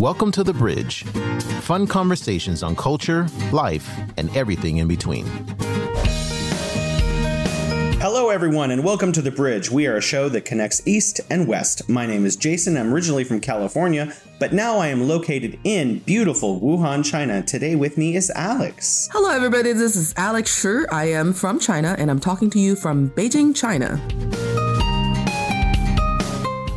Welcome to The Bridge. Fun conversations on culture, life, and everything in between. Hello, everyone, and welcome to The Bridge. We are a show that connects East and West. My name is Jason. I'm originally from California, but now I am located in beautiful Wuhan, China. Today with me is Alex. Hello, everybody. This is Alex Shi. I am from China, and I'm talking to you from Beijing, China.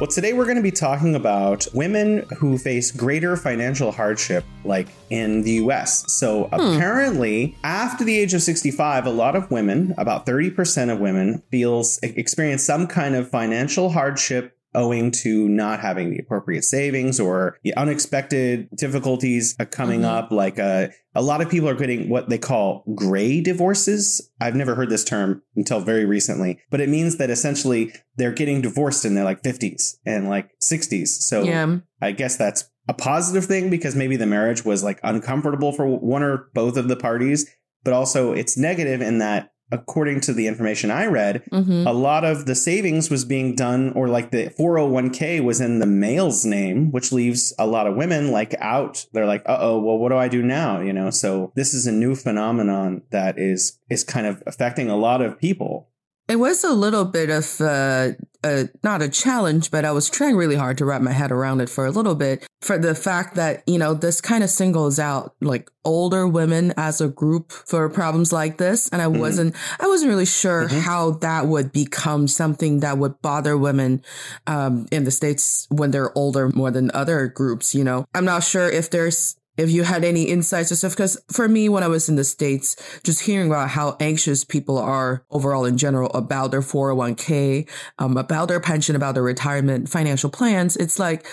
Well, today we're going to be talking about women who face greater financial hardship, like in the US. So, hmm. apparently, after the age of 65, a lot of women, about 30% of women, feels experience some kind of financial hardship owing to not having the appropriate savings or the unexpected difficulties coming mm-hmm. up. Like uh, a lot of people are getting what they call gray divorces. I've never heard this term until very recently, but it means that essentially they're getting divorced in their like 50s and like 60s. So yeah. I guess that's a positive thing because maybe the marriage was like uncomfortable for one or both of the parties, but also it's negative in that according to the information I read, mm-hmm. a lot of the savings was being done, or like the 401k was in the male's name, which leaves a lot of women like out. They're like, uh oh, well, what do I do now? You know, so this is a new phenomenon that is is kind of affecting a lot of people. It was a little bit of uh, a, not a challenge, but I was trying really hard to wrap my head around it for a little bit. For the fact that you know this kind of singles out like older women as a group for problems like this, and I mm-hmm. wasn't I wasn't really sure mm-hmm. how that would become something that would bother women um, in the states when they're older more than other groups. You know, I'm not sure if there's if you had any insights or stuff. Because for me, when I was in the States, just hearing about how anxious people are overall in general about their 401k, um, about their pension, about their retirement financial plans, it's like,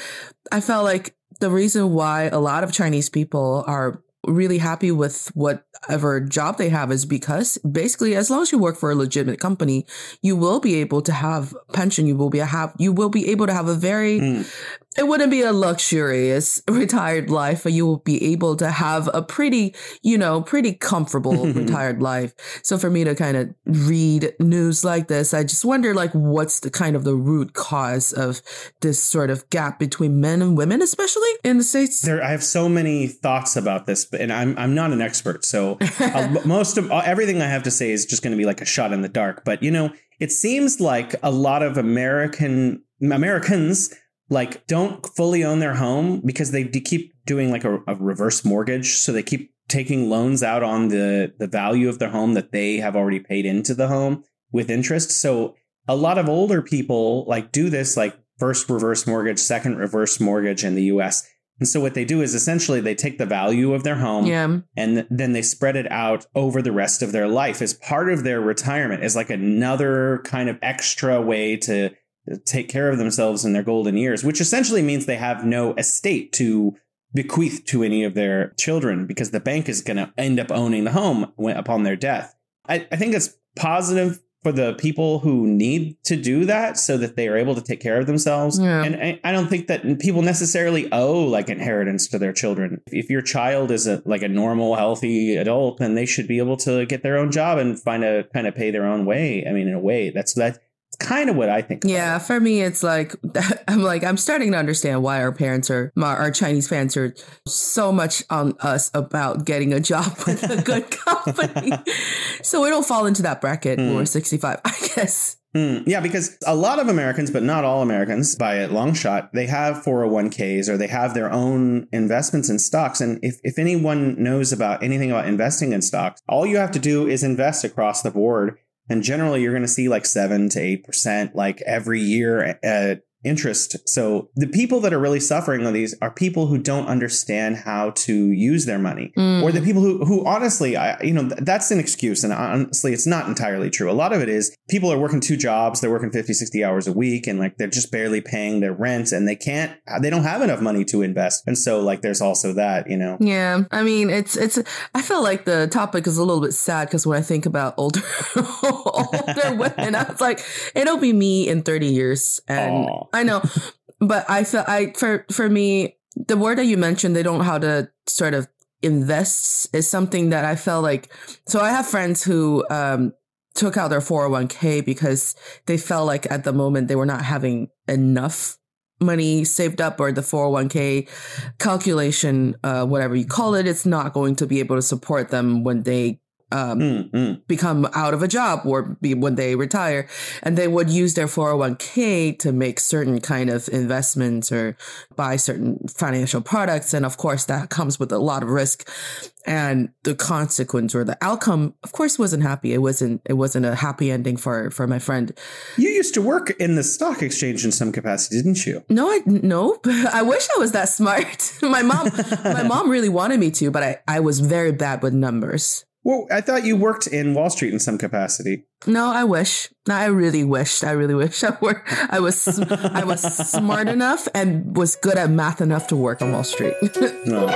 I felt like the reason why a lot of Chinese people are really happy with whatever job they have is because basically as long as you work for a legitimate company you will be able to have pension you will be a have you will be able to have a very mm it wouldn't be a luxurious retired life, but you will be able to have a pretty, you know, pretty comfortable retired life. So for me to kind of read news like this, I just wonder like what's the kind of the root cause of this sort of gap between men and women, especially in the states. There, I have so many thoughts about this, but and I'm I'm not an expert, so uh, most of uh, everything I have to say is just going to be like a shot in the dark. But you know, it seems like a lot of American Americans like don't fully own their home because they keep doing like a, a, reverse mortgage. So they keep taking loans out on the the value of their home that they have already paid into the home with interest. So a lot of older people like do this like first reverse mortgage second reverse mortgage in the US and so what they do is essentially they take the value of their home yeah. and then they spread it out over the rest of their life as part of their retirement is like another kind of extra way to take care of themselves in their golden years, which essentially means they have no estate to bequeath to any of their children because the bank is going to end up owning the home when, upon their death. I, I think it's positive for the people who need to do that so that they are able to take care of themselves. Yeah. And I, I, don't think that people necessarily owe like inheritance to their children. If your child is a like a normal, healthy adult, then they should be able to get their own job and find a kind of pay their own way. I mean, in a way, that's that kind of what I think. Yeah, for me, it's like I'm like I'm starting to understand why our parents are our Chinese parents are so much on us about getting a job with a good company, so we don't fall into that bracket mm. when we're hmm. 65. I guess. Mm, yeah, because a lot of Americans, but not all Americans, by a long shot, they have 401ks or they have their own investments in stocks. And if, if anyone knows about anything about investing in stocks, all you have to do is invest across the board and generally you're going to see like 7 to 8% like every year at interest. So the people that are really suffering on these are people who don't understand how to use their money, mm. or the people who who honestly, I, you know, that's an excuse, and honestly, it's not entirely true. A lot of it is people are working two jobs, they're working 50, 60 hours a week, and like they're just barely paying their rent, and they can't, they don't have enough money to invest, and so like there's also that, you know. Yeah, I mean, it's it's. I feel like the topic is a little bit sad because when I think about older older women, I was like, it'll be me in 30 years, and. Aww. I know. but I feel I for for me the word that you mentioned they don't know how to sort of invest is something that I felt like. So I have friends who um, took out their 401k because they felt like at the moment they were not having enough money saved up or the 401k calculation, uh, whatever you call it, it's not going to be able to support them when they um, mm, become out of a job or be, when they retire and they would use their 401k to make certain kind of investments or buy certain financial products and of course that comes with a lot of risk and the consequence or the outcome of course wasn't happy. It wasn't it wasn't a happy ending for for my friend. You used to work in the stock exchange in some capacity didn't you? No i no i wish i was that smart. My mom my mom really wanted me to but i i was very bad with numbers well, I thought you worked in Wall Street in some capacity. No, I wish. I really wished. I really wish I were. I was. I was smart enough and was good at math enough to work on Wall Street. no.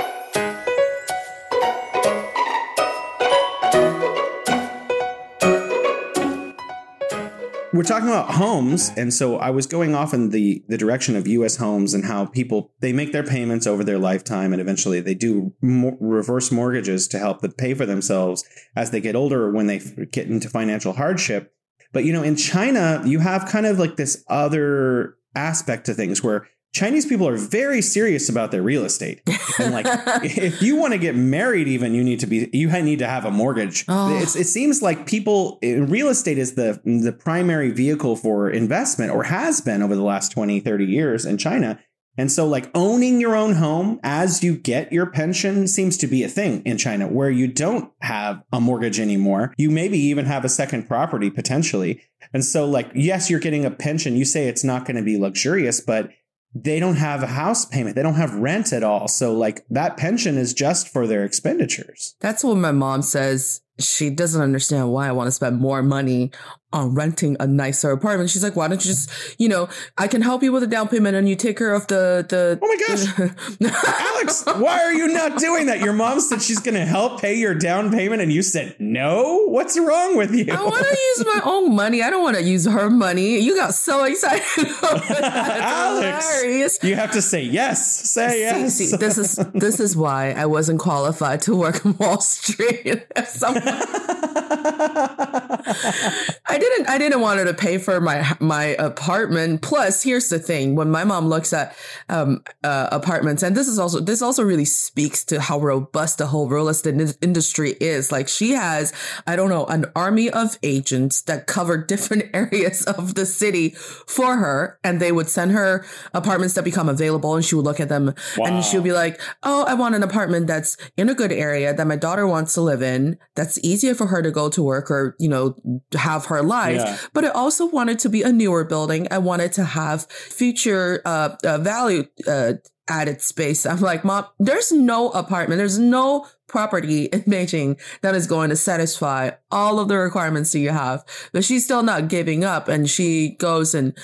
We're talking about homes and so i was going off in the the direction of us homes and how people they make their payments over their lifetime and eventually they do mo- reverse mortgages to help them pay for themselves as they get older when they get into financial hardship. But you know in china you have kind of like this other aspect to things where Chinese people are very serious about their real estate. And like, if you want to get married, even you need to be, you need to have a mortgage. Oh. it seems like people, eh, real estate is the, the primary vehicle for investment or has been over the last 20, 30 years in China. And so, like, owning your own home as you get your pension seems to be a thing in China where you don't have a mortgage anymore. You maybe even have a second property potentially. And so, like, yes, you're getting a pension. You say it's not going to be luxurious, but they don't have a house payment. They don't have rent at all. So like that pension is just for their expenditures. That's what my mom says. She doesn't understand why I want to spend more money on renting a nicer apartment. She's like, why don't you just, you know, I can help you with a down payment and you take care of the, the. Oh my gosh. Alex, why are you not doing that? Your mom said she's going to help pay your down payment and you said no? What's wrong with you? I want to use my own money. I don't want to use her money. You got so excited. Alex, hilarious. you have to say yes. Say yes. See, see, this is, this is why I wasn't qualified to work on Wall Street. I didn't I didn't want her to pay for my my apartment. Plus, here's the thing: when my mom looks at um, uh, apartments, and this is also this also really speaks to how robust the whole real estate industry is. Like she has, I don't know, an army of agents that cover different areas of the city for her, and they would send her apartments that become available, and she would look at them, wow. and she would be like, "Oh, I want an apartment that's in a good area that my daughter wants to live in, that's easier for her to go to work or you know have her life." Yeah. But I also wanted to be a newer building. I wanted to have future uh, uh, value uh, added space. I'm like, mom, there's no apartment, there's no property in Beijing that is going to satisfy all of the requirements that you have. But she's still not giving up, and she goes and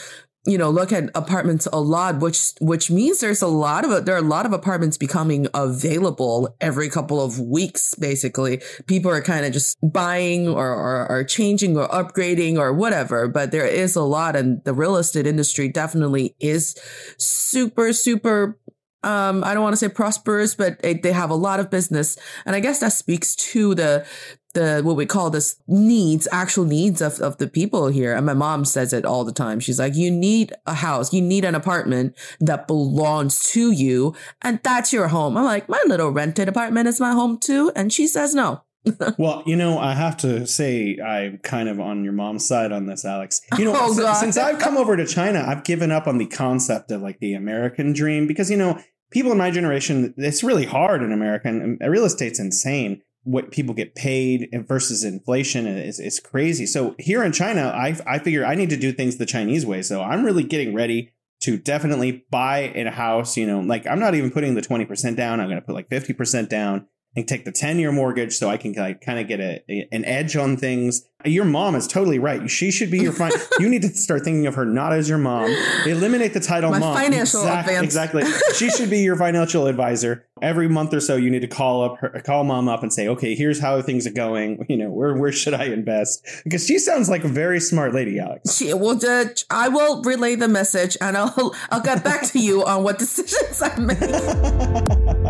you know, look at apartments a lot, which which means there's a lot of there are a lot of apartments becoming available every couple of weeks. Basically, people are kind of just buying or, or, changing or upgrading or whatever. But there is a lot, and the real estate industry definitely is super super um, I don't want to say prosperous, but they, they have a lot of business. And I guess that speaks to the the what we call this needs, actual needs of, of the people here. And my mom says it all the time. She's like, you need a house, you need an apartment that belongs to you, and that's your home. I'm like, my little rented apartment is my home too. And she says no. well, you know, I have to say I'm kind of on your mom's side on this, Alex. You know, oh, since, since I've come over to China, I've given up on the concept of like the American dream because, you know, people in my generation, it's really hard in America and real estate's insane what people get paid versus inflation is, is crazy. So here in China, I, I figure I need to do things the Chinese way. So I'm really getting ready to definitely buy in a house, you know, like I'm not even putting the 20% down. I'm going to put like 50% down and take the 10 year mortgage so I can like, kind of get a, a, an edge on things. Your mom is totally right. She should be your fin- You need to start thinking of her not as your mom. Eliminate the title My mom. financial Exact- advance. Exactly. she should be your financial advisor. Every month or so, you need to call up her, call mom up and say, okay, here's how things are going. You know, where where should I invest? Because she sounds like a very smart lady, Alex. She will judge. I will relay the message, and I'll I'll get back to you on what decisions I make.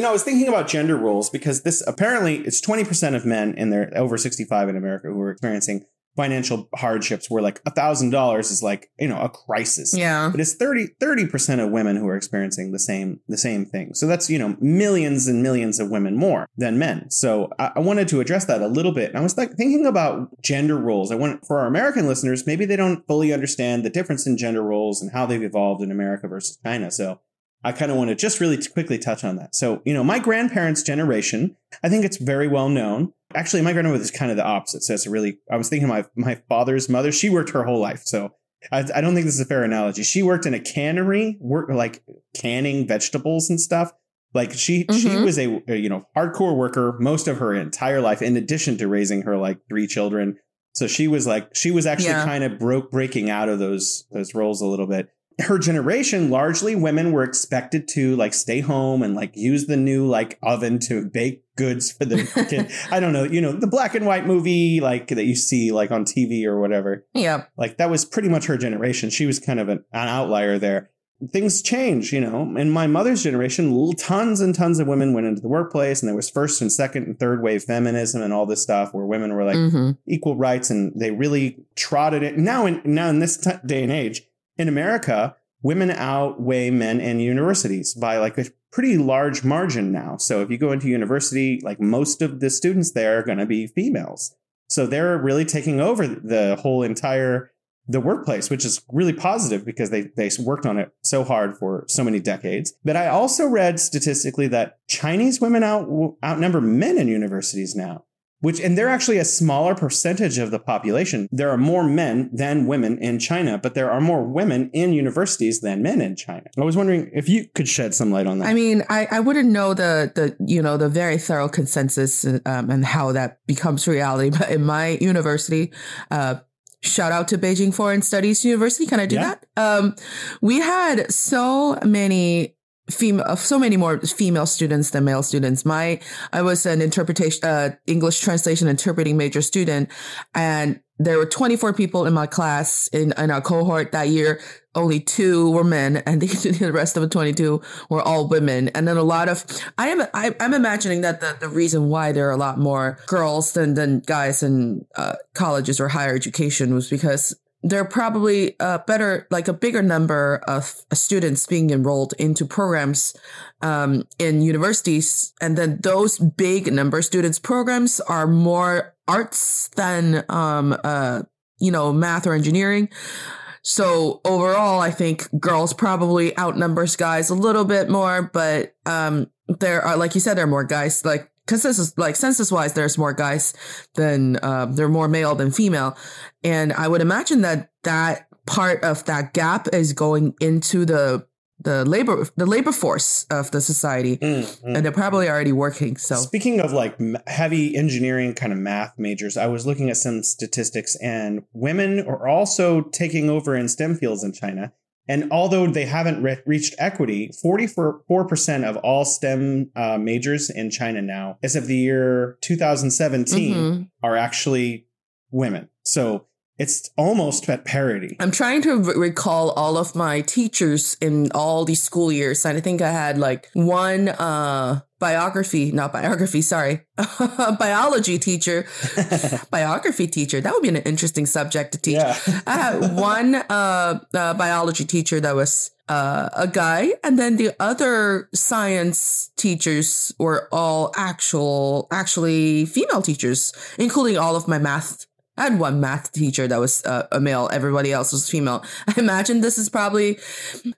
You know, I was thinking about gender roles because this apparently it's 20% of men in their over 65 in America who are experiencing financial hardships where like a thousand dollars is like, you know, a crisis. Yeah. But it's 30, 30% of women who are experiencing the same, the same thing. So that's, you know, millions and millions of women more than men. So I, I wanted to address that a little bit. And I was like thinking about gender roles. I want for our American listeners, maybe they don't fully understand the difference in gender roles and how they've evolved in America versus China. So I kind of want to just really quickly touch on that. So, you know, my grandparents' generation, I think it's very well known. Actually, my grandmother is kind of the opposite. So it's a really, I was thinking my, my father's mother, she worked her whole life. So I, I don't think this is a fair analogy. She worked in a cannery, work like canning vegetables and stuff. Like she, she Mhm. was a, a, you know, hardcore worker most of her entire life, in addition to raising her like three children. So she was like, she was actually Yeah. kind of broke, breaking out of those, those roles a little bit her generation largely women were expected to like stay home and like use the new like oven to bake goods for the kid. I don't know you know the black and white movie like that you see like on tv or whatever. Yeah. like that was pretty much her generation. She was kind of an, an outlier there. Things change you know. In my mother's generation tons and tons of women went into the workplace and there was first and second and third wave feminism and all this stuff where women were like hmm equal rights and they really trotted it. Now in now in this t- day and age in america women outweigh men in universities by like a pretty large margin now. So if you go into university like most of the students there are going to be females. So they're really taking over the whole entire the workplace which is really positive because they they worked on it so hard for so many decades. But i also read statistically that chinese women out outnumber men in universities now which and they're actually a smaller percentage of the population. There are more men than women in China, but there are more women in universities than men in China. I was wondering if you could shed some light on that. I mean, I, I wouldn't know the the you know the very thorough consensus um, and how that becomes reality. But in my university, uh, shout out to Beijing Foreign Studies University. Can I do Yeah. that? Um, we had so many female, so many more female students than male students. My I was an interpretation, uh, English translation interpreting major student, and there were 24 people in my class in, in our cohort that year. Only two were men, and the, the rest of the 22 were all women. And then a lot of, I am, I, I'm imagining that the, the reason why there are a lot more girls than, than guys in uh, colleges or higher education was because there are probably a better, like a bigger number of students being enrolled into programs um, in universities. And then those big number students programs are more arts than, um, uh, you know, math or engineering. So overall, I think girls probably outnumbers guys a little bit more, but, um, there are, like you said, there are more guys, like, cause this is like census wise, there's more guys than, uh, they're more male than female. And I would imagine that that part of that gap is going into the, the labor, the labor force of the society. Mm, mm. And they're probably already working. So Speaking of like heavy engineering kind of math majors, I was looking at some statistics, and women are also taking over in STEM fields in China. And although they haven't re- reached equity, 44% of all STEM uh, majors in China now, as of the year 2017, Mhm. are actually women. So it's almost at parity. I'm trying to re- recall all of my teachers in all these school years. And I think I had like one uh, biography, not biography, sorry, biology teacher, biography teacher. That would be an interesting subject to teach. Yeah. I had one uh, uh, biology teacher that was uh, a guy, and then the other science teachers were all actual, actually female teachers, including all of my math. I had one math teacher that was uh, a male. Everybody else was female. I imagine this is probably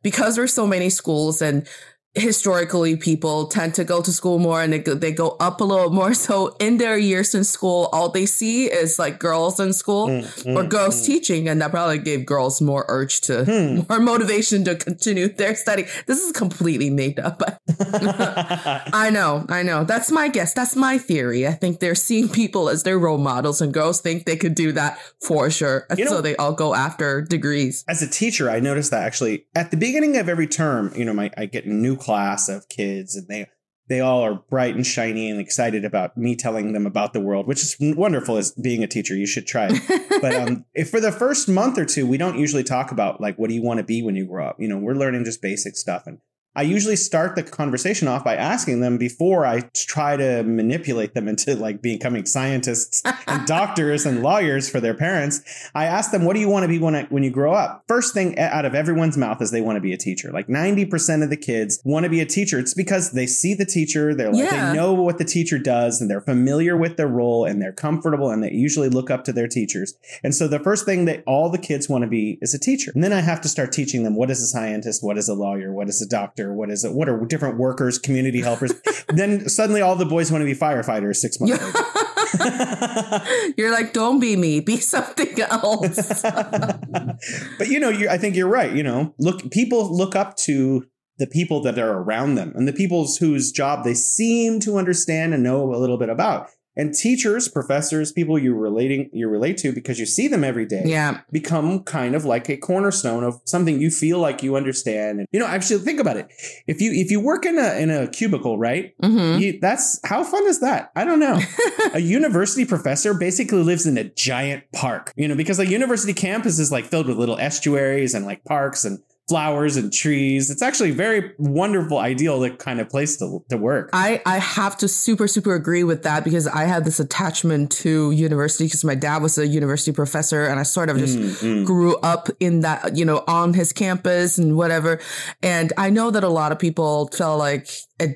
because there's so many schools and historically people tend to go to school more and they go, they go up a little more. So in their years in school, all they see is like girls in school mm, or mm, girls mm. teaching. And that probably gave girls more urge to, hmm. more motivation to continue their study. This is completely made up. I know, I know. That's my guess. That's my theory. I think they're seeing people as their role models and girls think they could do that for sure. You know, so they all go after degrees. As a teacher, I noticed that actually at the beginning of every term, you know, my, I get new class of kids and they they all are bright and shiny and excited about me telling them about the world, which is wonderful as being a teacher. You should try it. but um, if for the first month or two, we don't usually talk about like, what do you want to be when you grow up? You know, we're learning just basic stuff. And I usually start the conversation off by asking them before I try to manipulate them into like becoming scientists and doctors and lawyers for their parents. I ask them, what do you want to be when, I, when you grow up? First thing out of everyone's mouth is they want to be a teacher. Like 90% of the kids want to be a teacher. It's because they see the teacher, they're like, yeah. they know what the teacher does and they're familiar with their role and they're comfortable and they usually look up to their teachers. And so the first thing that all the kids want to be is a teacher. And then I have to start teaching them what is a scientist, what is a lawyer, what is a doctor, or what is it? What are different workers, community helpers? then suddenly all the boys want to be firefighters six months later. you're like, don't be me, be something else. but you know, you, I think you're right. You know, look, people look up to the people that are around them and the people whose job they seem to understand and know a little bit about and teachers professors people you relating you relate to because you see them every day yeah. become kind of like a cornerstone of something you feel like you understand. And you know actually think about it. If you if you work in a in a cubicle right? Mm-hmm. you, that's how fun is that? I don't know. A university professor basically lives in a giant park you know because a university campus is like filled with little estuaries and like parks and flowers and trees. It's actually very wonderful, ideal kind of place to, to work. I, I have to super, super agree with that because I had this attachment to university because my dad was a university professor and I sort of just mm, mm. grew up in that, you know, on his campus and whatever. And I know that a lot of people felt like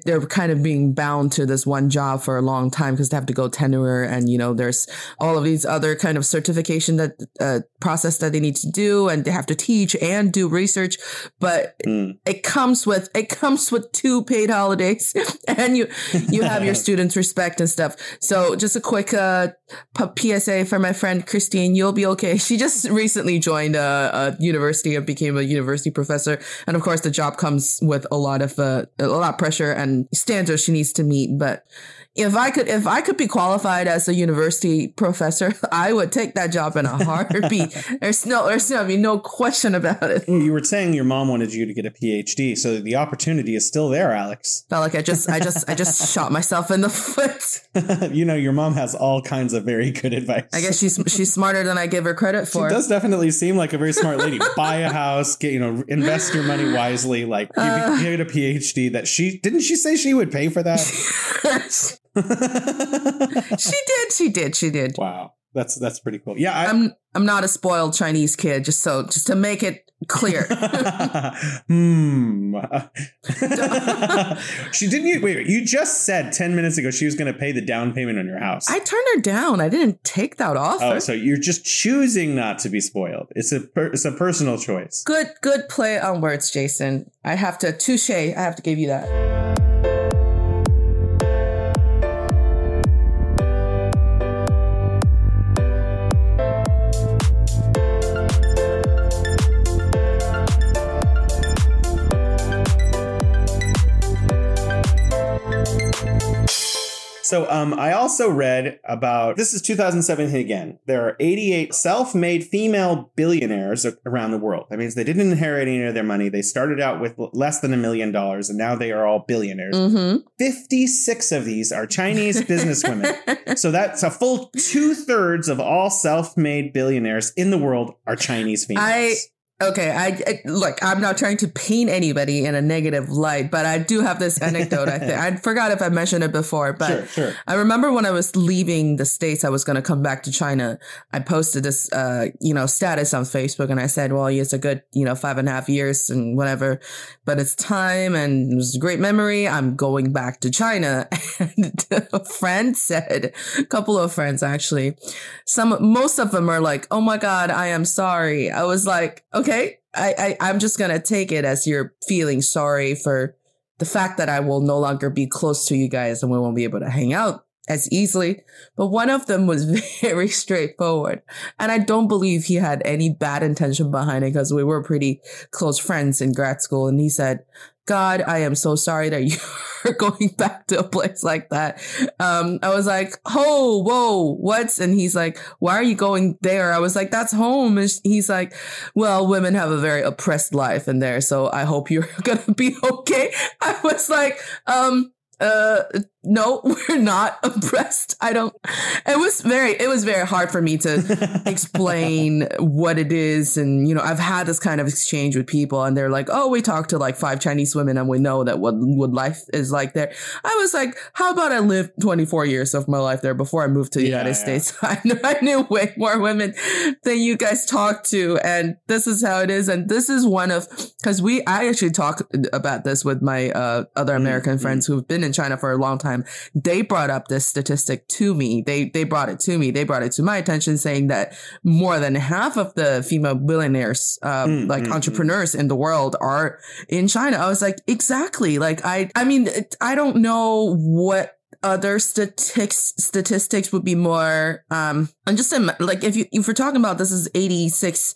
they're kind of being bound to this one job for a long time because they have to go tenure and you know there's all of these other kind of certification that uh, process that they need to do and they have to teach and do research but mm. it comes with it comes with two paid holidays and you you have your students respect and stuff so just a quick uh, psa for my friend christine you'll be okay she just recently joined a, a university and became a university professor and of course the job comes with a lot of uh, a lot of pressure and standards she needs to meet. But if I could, if I could be qualified as a university professor, I would take that job in a heartbeat. there's no, there's no, I mean, no question about it. You were saying your mom wanted you to get a PhD, so the opportunity is still there, Alex. Felt like I just, I just, I just shot myself in the foot. you know, your mom has all kinds of very good advice. I guess she's she's smarter than I give her credit for. She does definitely seem like a very smart lady. Buy a house, get you know, invest your money wisely. Like uh, get a PhD. That she didn't she say she would pay for that? she did. She did. She did. Wow. That's that's pretty cool. Yeah, I, am I'm not a spoiled Chinese kid. Just so just to make it clear. hmm. she didn't. You, wait, wait. You just said ten minutes ago she was going to pay the down payment on your house. I turned her down. I didn't take that offer. Oh, so you're just choosing not to be spoiled. It's a per, it's a personal choice. Good good play on words, Jason. I have to touche. I have to give you that. So um, I also read about this is 2007 again. There are 88 self-made female billionaires around the world. That means they didn't inherit any of their money. They started out with less than a million dollars, and now they are all billionaires. Mm-hmm. 56 of these are Chinese businesswomen. so that's a full two thirds of all self-made billionaires in the world are Chinese females. I Okay, I, I, look. I'm not trying to paint anybody in a negative light, but I do have this anecdote. I think I forgot if I mentioned it before, but sure, sure. I remember when I was leaving the states, I was going to come back to China. I posted this, uh, you know, status on Facebook, and I said, "Well, it's a good, you know, five and a half years and whatever, but it's time, and it was a great memory. I'm going back to China." And a friend said, a couple of friends actually, some most of them are like, "Oh my god, I am sorry." I was like, "Okay." Okay, I, I I'm just gonna take it as you're feeling sorry for the fact that I will no longer be close to you guys and we won't be able to hang out as easily. But one of them was very straightforward. And I don't believe he had any bad intention behind it because we were pretty close friends in grad school. And he said, God, I am so sorry that you're going back to a place like that. Um, I was like, Oh, whoa, what's, and he's like, why are you going there? I was like, that's home. And he's like, well, women have a very oppressed life in there. So I hope you're going to be okay. I was like, um, uh no we're not oppressed. I don't it was very it was very hard for me to explain what it is. And you know i've had this kind of exchange with people and they're like oh we talked to like five chinese women and we know that what what life is like there. I was like how about i lived 24 years of my life there before i moved to the yeah, united yeah. states? I knew, I knew way more women than you guys talked to. And this is how it is. And this is one of because we i actually talk about this with my uh, other mm, american mm-hmm. friends who've been in China for a long time, they brought up this statistic to me. They they brought it to me. They brought it to my attention, saying that more than half of the female billionaires, um, mm, like mm, entrepreneurs mm. in the world, are in China. I was like, exactly. Like I, I mean, I don't know what other statistics statistics would be more um and just like if you if we're talking about this is 86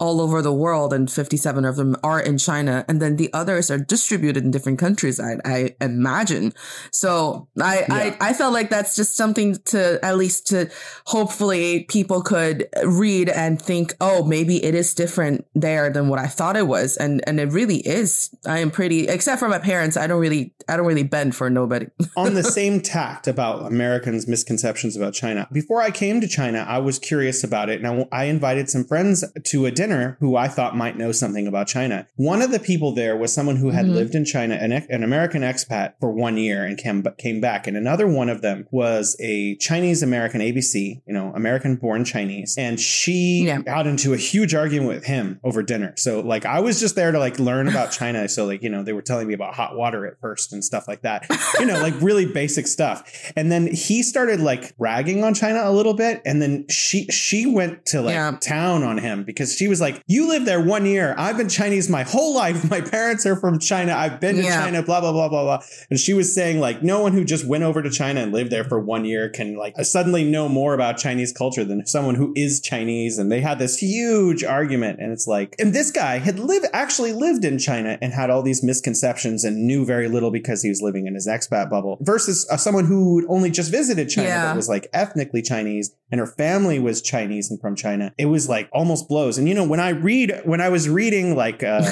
all over the world and 57 of them are in China. And then the others are distributed in different countries, I, I imagine. So I, yeah. I, I felt like that's just something to at least to hopefully people could read and think, oh, maybe it is different there than what I thought it was. And, and it really is. I am pretty, except for my parents, I don't really, I don't really bend for nobody. On the same tact about Americans' misconceptions about China, before I came to China, I was curious about it. And I, I invited some friends to a dinner dinner who I thought might know something about China. One of the people there was someone who had mm-hmm. lived in China, an, an, American expat for one year and came, came back. And another one of them was a Chinese American ABC, you know, American born Chinese. And she yeah. got into a huge argument with him over dinner. So like I was just there to like learn about China. So like, you know, they were telling me about hot water at first and stuff like that, you know, like really basic stuff. And then he started like ragging on China a little bit. And then she, she went to like yeah. town on him because she was like, You lived there one year. I've been Chinese my whole life. My parents are from China. I've been to yeah. China, blah, blah, blah, blah, blah. And she was saying, like, no one who just went over to China and lived there for one year can, like, suddenly know more about Chinese culture than someone who is Chinese. And they had this huge argument. And it's like, and this guy had lived, actually lived in China and had all these misconceptions and knew very little because he was living in his expat bubble versus uh, someone who only just visited China yeah. that was like ethnically Chinese and her family was Chinese and from China. It was like almost blows. And you know, when I read, when I was reading like, uh,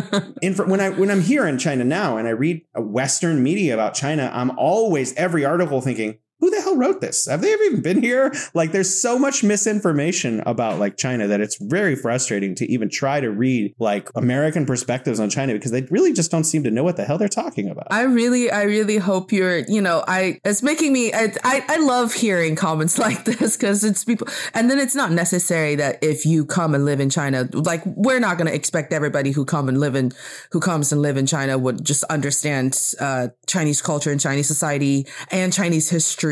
inf- when I, when I'm here in China now and I read Western media about China, I'm always every article thinking, who the hell wrote this? Have they ever even been here? Like, there's so much misinformation about like China that it's very frustrating to even try to read like American perspectives on China because they really just don't seem to know what the hell they're talking about. I really, I really hope you're, you know, I, it's making me, I, I, I love hearing comments like this because it's people, and then it's not necessary that if you come and live in China, like, we're not going to expect everybody who come and live in, who comes and live in China would just understand, uh, Chinese culture and Chinese society and Chinese history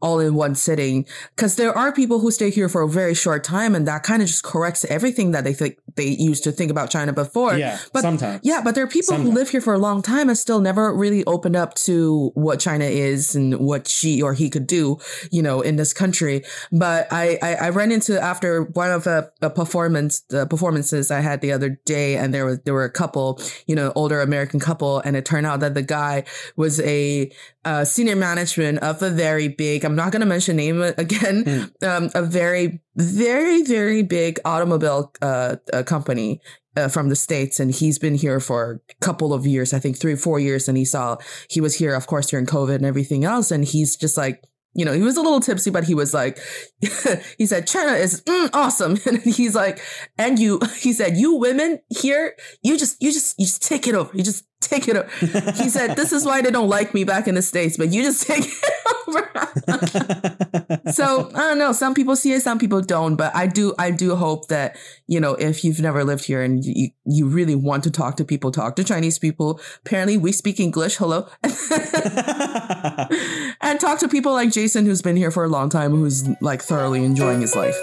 all in one sitting. Cause there are people who stay here for a very short time and that kind of just corrects everything that they think they used to think about China before. Yeah. But sometimes. Yeah. But there are people sometimes. who live here for a long time and still never really opened up to what China is and what she or he could do, you know, in this country. But I, I, I ran into after one of a, a performance, the performances I had the other day and there was, there were a couple, you know, older American couple and it turned out that the guy was a, uh, senior management of a very big, I'm not going to mention name again, mm. um, a very, very, very big automobile uh, uh, company uh, from the States. And he's been here for a couple of years, I think three four years. And he saw, he was here, of course, during COVID and everything else. And he's just like, you know, he was a little tipsy, but he was like, he said, China is mm, awesome. And he's like, and you, he said, you women here, you just, you just, you just take it over. You just take it over. He said, this is why they don't like me back in the States, but you just take it over. So I don't know. Some people see it, some people don't, but I do, I do hope that, you know, if you've never lived here and you, you really want to talk to people, talk to Chinese people. Apparently we speak English. Hello. and talk to people like Jason, who's been here for a long time, who's like thoroughly enjoying his life.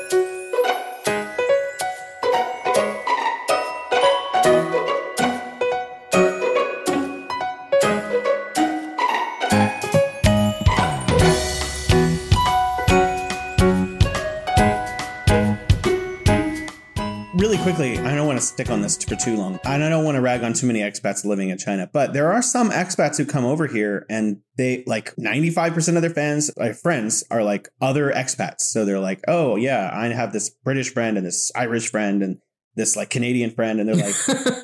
Quickly, I don't want to stick on this for too long. And I don't want to rag on too many expats living in China, but there are some expats who come over here and they like 95% of their fans, like friends are like other expats. So they're like, oh, yeah, I have this British friend and this Irish friend and this like Canadian friend and they're like,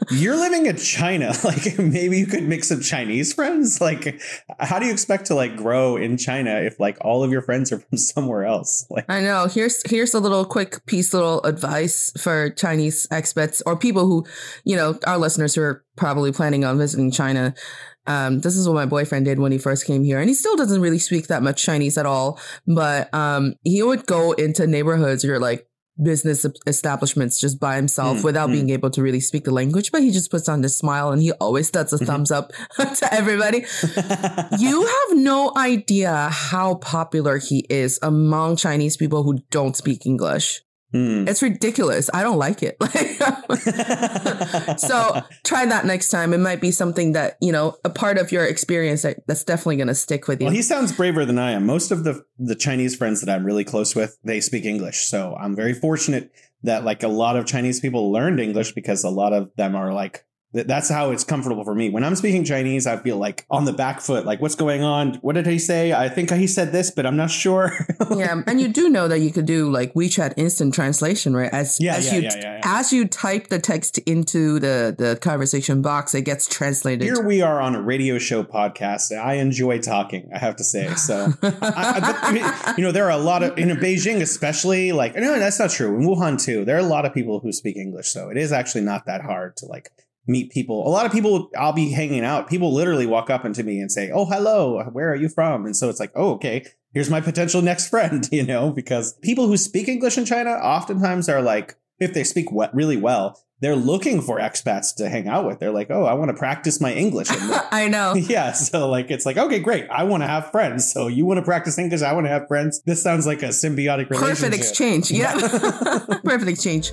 you're living in China. Like maybe you could make some Chinese friends. Like how do you expect to like grow in China if like all of your friends are from somewhere else? Like I know. Here's here's a little quick piece, little advice for Chinese expats or people who, you know, our listeners who are probably planning on visiting China. Um, this is what my boyfriend did when he first came here, and he still doesn't really speak that much Chinese at all. But um, he would go into neighborhoods or like business establishments just by himself mm, without mm. being able to really speak the language, but he just puts on this smile and he always does a mm-hmm. thumbs up to everybody. you have no idea how popular he is among Chinese people who don't speak English. Mm. It's ridiculous. I don't like it. so try that next time. It might be something that, you know, a part of your experience that, that's definitely going to stick with you. Well, he sounds braver than I am. Most of the, the Chinese friends that I'm really close with, they speak English. So I'm very fortunate that like a lot of Chinese people learned English because a lot of them are like that's how it's comfortable for me. When I'm speaking Chinese, I feel like on the back foot, like what's going on? What did he say? I think he said this, but I'm not sure. yeah, and you do know that you could do like WeChat instant translation, right? As yeah, as yeah, you yeah, as you type the text into the the conversation box, it gets translated. Here we are on a radio show podcast. I enjoy talking, I have to say. So, I, I, you know, there are a lot of in Beijing, especially like no, that's not true. In Wuhan too, there are a lot of people who speak English, so it is actually not that hard to like meet people. A lot of people, I'll be hanging out. People literally walk up into me and say, "Oh, hello, where are you from?" And so it's like, "Oh, okay, here's my potential next friend." You know, because people who speak English in China oftentimes are like, if they speak really well, they're looking for expats to hang out with. They're like, "Oh, I want to practice my English." I know. Yeah, so like it's like, okay, great. I want to have friends. So you want to practice English, I want to have friends. This sounds like a symbiotic relationship. Perfect exchange. Yeah. Perfect exchange.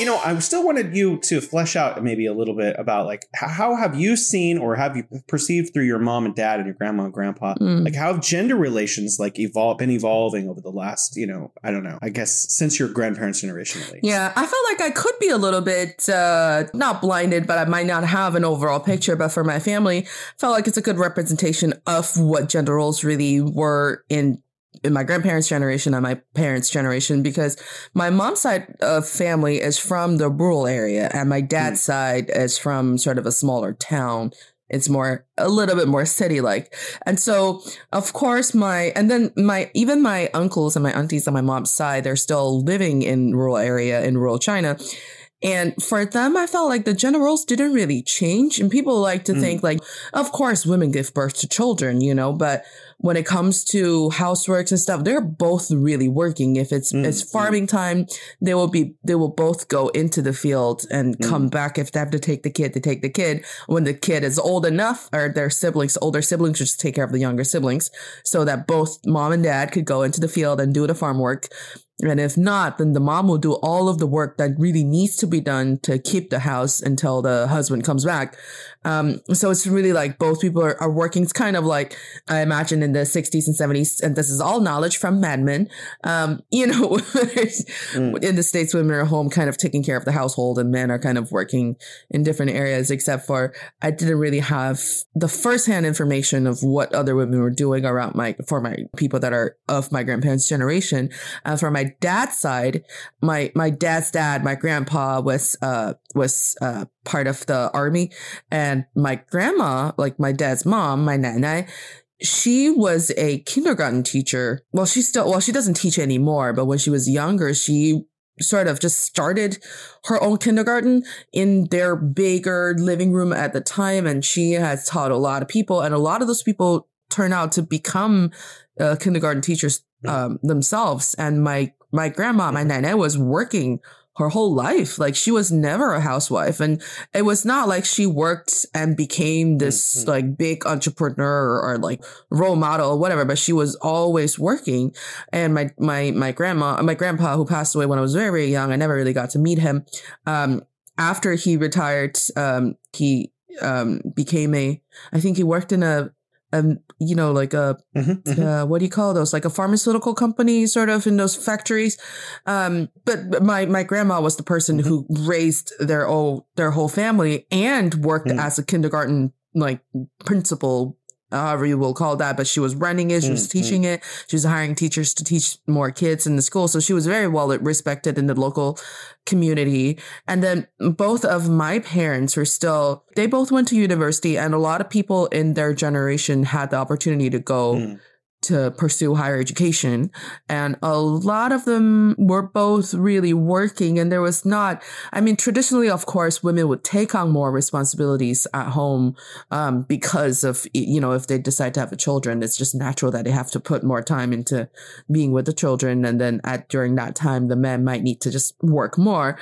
You know, I still wanted you to flesh out maybe a little bit about like how have you seen or have you perceived through your mom and dad and your grandma and grandpa, mm. like how have gender relations like evolved been evolving over the last, you know, I don't know, I guess since your grandparents' generation at least. Yeah, I felt like I could be a little bit uh not blinded, but I might not have an overall picture. But for my family, felt like it's a good representation of what gender roles really were in in my grandparents' generation and my parents' generation because my mom's side of family is from the rural area and my dad's mm. side is from sort of a smaller town. It's more a little bit more city like. And so of course my and then my even my uncles and my aunties on my mom's side, they're still living in rural area in rural China. And for them, I felt like the gender roles didn't really change. And people like to mm. think like, of course, women give birth to children, you know, but when it comes to houseworks and stuff, they're both really working. If it's mm, it's farming mm. time, they will be they will both go into the field and mm. come back. If they have to take the kid, to take the kid. When the kid is old enough, or their siblings, older siblings, just take care of the younger siblings, so that both mom and dad could go into the field and do the farm work. And if not, then the mom will do all of the work that really needs to be done to keep the house until the husband comes back. Um, so it's really like both people are, are, working. It's kind of like I imagine in the 60s and 70s, and this is all knowledge from Mad Men. Um, you know, mm. in the States, women are home kind of taking care of the household, and men are kind of working in different areas, except for I didn't really have the firsthand information of what other women were doing around my, for my people that are of my grandparents' generation. Uh, for my dad's side, my, my dad's dad, my grandpa was, uh, was, uh, part of the army. And my grandma, like my dad's mom, my nana, she was a kindergarten teacher. Well, she still, well, she doesn't teach anymore, but when she was younger, she sort of just started her own kindergarten in their bigger living room at the time. And she has taught a lot of people and a lot of those people turn out to become uh, kindergarten teachers um, themselves. And my, my grandma, my nana was working her whole life. Like she was never a housewife. And it was not like she worked and became this mm-hmm. like big entrepreneur or, or, like role model or whatever, but she was always working. And my, my, my grandma, my grandpa who passed away when I was very, very young, I never really got to meet him. Um, after he retired, um, he, um, became a, I think he worked in a, um, you know, like a, mm-hmm, mm-hmm. Uh, what do you call those? Like a pharmaceutical company, sort of in those factories. Um, but my, my grandma was the person mm-hmm. who raised their whole, their whole family and worked mm. as a kindergarten, like principal however you will call that, but she was running it, she was mm-hmm. teaching it, she was hiring teachers to teach more kids in the school. So she was very well respected in the local community. And then both of my parents were still, they both went to university and a lot of people in their generation had the opportunity to go mm to pursue higher education. And a lot of them were both really working. And there was not, I mean, traditionally, of course, women would take on more responsibilities at home um, because of, you know, if they decide to have a children, it's just natural that they have to put more time into being with the children. And then at during that time, the men might need to just work more.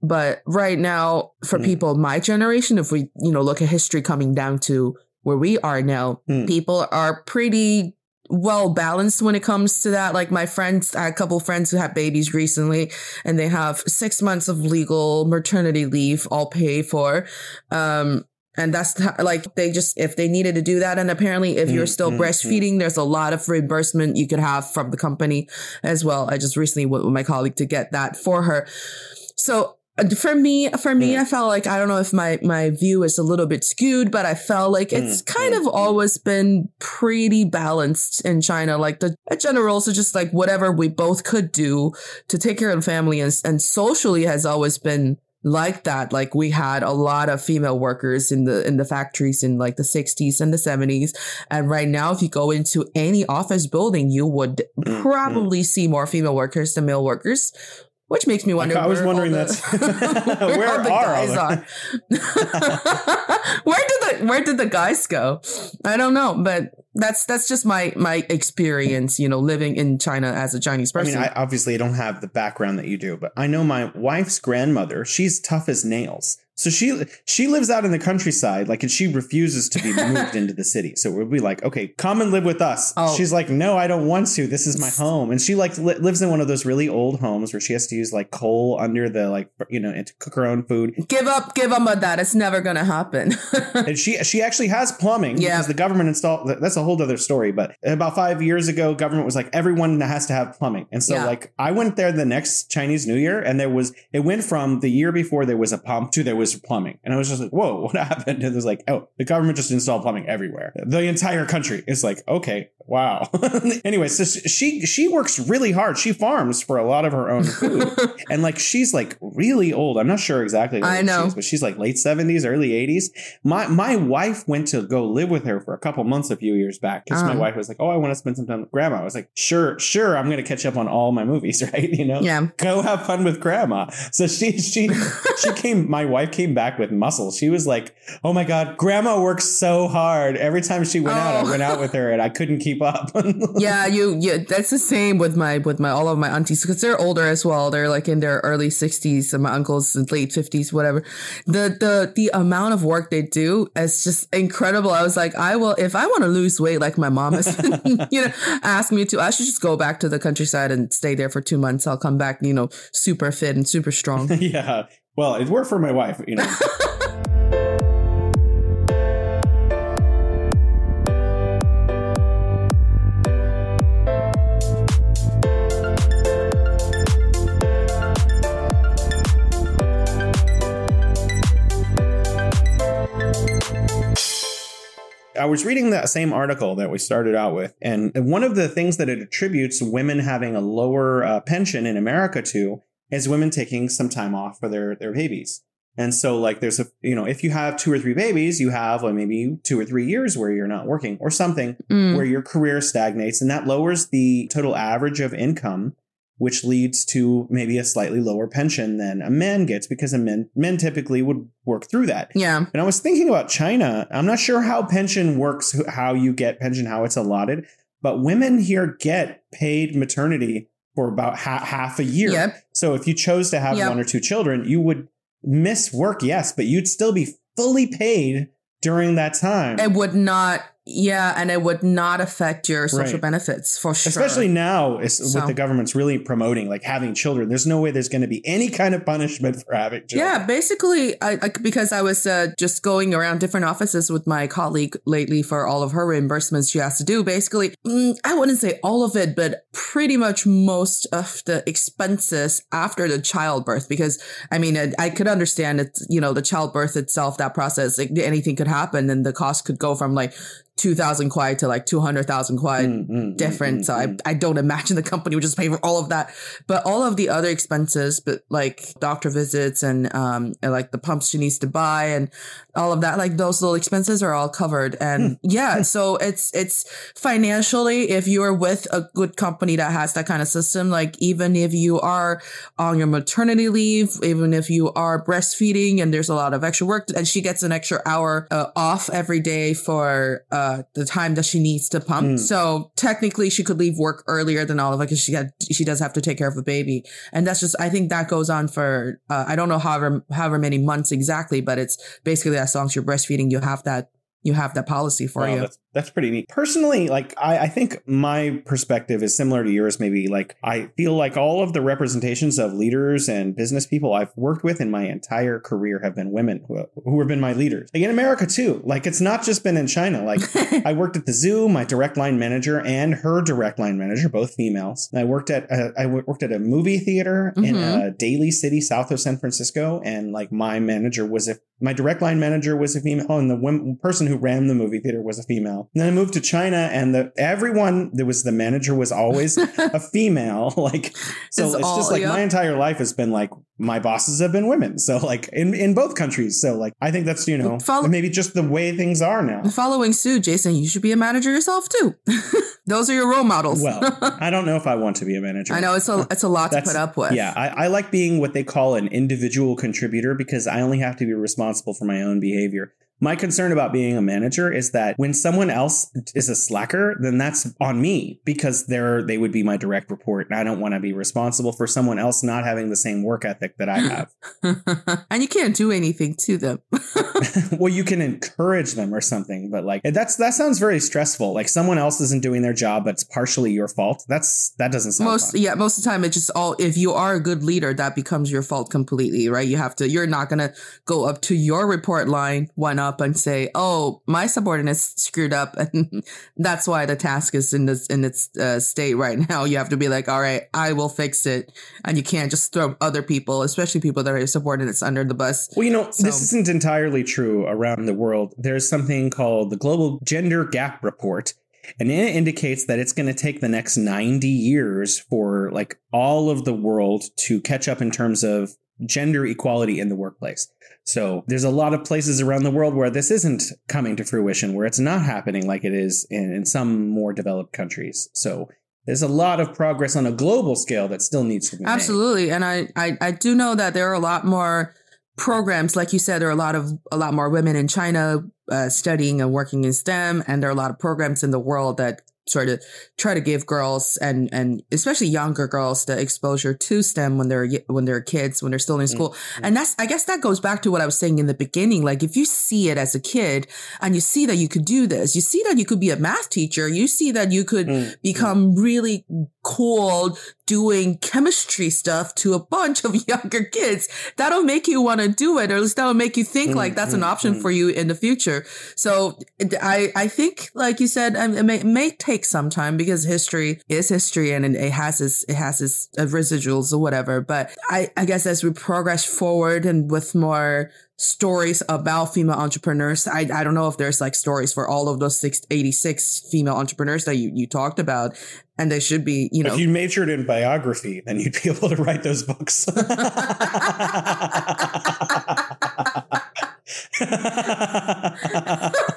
But right now, for mm. people my generation, if we, you know, look at history coming down to where we are now, mm. people are pretty well balanced when it comes to that. Like my friends, I had a couple friends who had babies recently and they have six months of legal maternity leave all paid for. Um, and that's like they just if they needed to do that and apparently if you're still mm-hmm. breastfeeding there's a lot of reimbursement you could have from the company as well i just recently went with my colleague to get that for her so for me for me mm. i felt like i don't know if my my view is a little bit skewed but i felt like it's mm. kind mm. of always been pretty balanced in china like the general so just like whatever we both could do to take care of the family and, and socially has always been like that like we had a lot of female workers in the in the factories in like the 60s and the 70s and right now if you go into any office building you would mm, probably see more female workers than male workers which makes me wonder. I, I was wondering that. where, where are guys are? where did the Where did the guys go? I don't know, but that's that's just my my experience. You know, living in China as a Chinese person. I mean, I obviously don't have the background that you do, but I know my wife's grandmother. She's tough as nails. So she she lives out in the countryside, like, and she refuses to be moved into the city. So we'll be like, okay, come and live with us. Oh. She's like, no, I don't want to. This is my home, and she like li- lives in one of those really old homes where she has to use like coal under the like you know to cook her own food. Give up, give up on that. It's never gonna happen. and she she actually has plumbing yeah. because the government installed. That's a whole other story. But about five years ago, government was like everyone has to have plumbing, and so yeah. like I went there the next Chinese New Year, and there was it went from the year before there was a pump to there was plumbing. And I was just like, whoa, what happened? And it was like, oh, the government just installed plumbing everywhere. The entire country is like, okay, wow. anyway, so she she works really hard. She farms for a lot of her own food. and like she's like really old. I'm not sure exactly I know. She is, but she's like late 70s, early 80s. My my wife went to go live with her for a couple months a few years back because um. my wife was like, Oh, I want to spend some time with grandma. I was like, sure, sure, I'm gonna catch up on all my movies, right? You know? Yeah. Go have fun with grandma. So she she she came my wife came back with muscle. She was like, "Oh my god, grandma works so hard. Every time she went oh. out, I went out with her, and I couldn't keep up." yeah, you yeah, that's the same with my with my all of my aunties because they're older as well. They're like in their early sixties, and my uncles in late fifties, whatever. The the the amount of work they do is just incredible. I was like, I will if I want to lose weight, like my mom has, you know, asked me to. I should just go back to the countryside and stay there for two months. I'll come back, you know, super fit and super strong. yeah. Well, it worked for my wife, you know. I was reading that same article that we started out with, and one of the things that it attributes women having a lower uh, pension in America to is women taking some time off for their their babies. And so, like, there's a you know, if you have two or three babies, you have like maybe two or three years where you're not working, or something mm. where your career stagnates, and that lowers the total average of income which leads to maybe a slightly lower pension than a man gets because a men men typically would work through that. Yeah. And I was thinking about China. I'm not sure how pension works, how you get pension, how it's allotted, but women here get paid maternity for about ha- half a year. Yep. So if you chose to have Yep. one or two children, you would miss work, yes, but you'd still be fully paid during that time. It would not, yeah, and it would not affect your social Right. benefits for sure. Especially now, So- with the government's really promoting like having children. There's no way there's going to be any kind of punishment for having children. Yeah, basically, I, I because I was uh, just going around different offices with my colleague lately for all of her reimbursements she has to do. Basically, mm, I wouldn't say all of it, but pretty much most of the expenses after the childbirth. Because I mean, I, I could understand it. You know, the childbirth itself, that process, like, anything could happen, and the cost could go from like two thousand kuai to like two hundred thousand kuai Mm, mm, different. mm, so mm, I, I don't imagine the company would just pay for all of that. But all of the other expenses, but like doctor visits and um and like the pumps she needs to buy and all of that, like those little expenses are all covered. And yeah, so it's it's financially, if you are with a good company that has that kind of system, like even if you are on your maternity leave, even if you are breastfeeding and there's a lot of extra work, and she gets an extra hour uh, off every day for uh, the time that she needs to pump. Mm. So technically, she could leave work earlier than all of it because she got she does have to take care of a baby, and that's just I think that goes on for uh, I don't know however however many months exactly, but it's basically as long as you're breastfeeding, you have that you have that policy for Wow, you. That's, that's pretty neat. Personally, like I, I think my perspective is similar to yours. Maybe like I feel like all of the representations of leaders and business people I've worked with in my entire career have been women who, who have been my leaders. Like in America too. Like it's not just been in China. Like I worked at the zoo. My direct line manager and her direct line manager, both females. I worked at a, I worked at a movie theater in Mhm. a Daly City, south of San Francisco, and like my manager was a my direct line manager was a female, and the wom- person who ran the movie theater was a female. And then I moved to China, and the everyone that was the manager was always a female. Like so, It's it's, all- just like my entire life has been like my bosses have been women. So like in in both countries. So like I think that's you know Follow- maybe just the way things are now. Following suit, Jason, you should be a manager yourself too. Those are your role models. Well, I don't know if I want to be a manager. I know it's a it's a lot to put up with. Yeah, I, I like being what they call an individual contributor because I only have to be responsible for my own behavior. My concern about being a manager is that when someone else is a slacker, then that's on me because they're they would be my direct report, and I don't want to be responsible for someone else not having the same work ethic that I have. and you can't do anything to them. well, you can encourage them or something, but like that's that sounds very stressful. Like someone else isn't doing their job, but it's partially your fault. That's that doesn't sound most fun. yeah most of the time it's just all if you are a good leader that becomes your fault completely right you have to you're not gonna go up to your report line one up and say oh my subordinates screwed up and that's why the task is in this in its uh, state right now you have to be like all right i will fix it and you can't just throw other people especially people that are your subordinates under the bus Well, you know, So- this isn't entirely true around the world. There's something called the Global Gender Gap Report, and it indicates that it's going to take the next 90 years for like all of the world to catch up in terms of gender equality in the workplace. So there's a lot of places around the world where this isn't coming to fruition, where it's not happening like it is in, in some more developed countries. So there's a lot of progress on a global scale that still needs to be made. Absolutely, and I, I I do know that there are a lot more programs, like you said, there are a lot of a lot more women in China uh, studying and working in STEM, and there are a lot of programs in the world that sort of try to give girls and and especially younger girls the exposure to STEM when they're when they're kids when they're still in school. And that's I guess that goes back to what I was saying in the beginning. Like if you see it as a kid and you see that you could do this, you see that you could be a math teacher, you see that you could Mm, become really cool doing chemistry stuff to a bunch of younger kids. That'll make you want to do it, or at least that'll make you think Mm, like that's an option mm. for you in the future. So I, I think, like you said, um, it may, it may take some time because history is history and it has its, it has its uh, residuals or whatever. But I, I guess as we progress forward and with more stories about female entrepreneurs. I, I don't know if there's like stories for all of those six, 86 female entrepreneurs that you, you talked about. And they should be, you know, if you majored in biography, then you'd be able to write those books.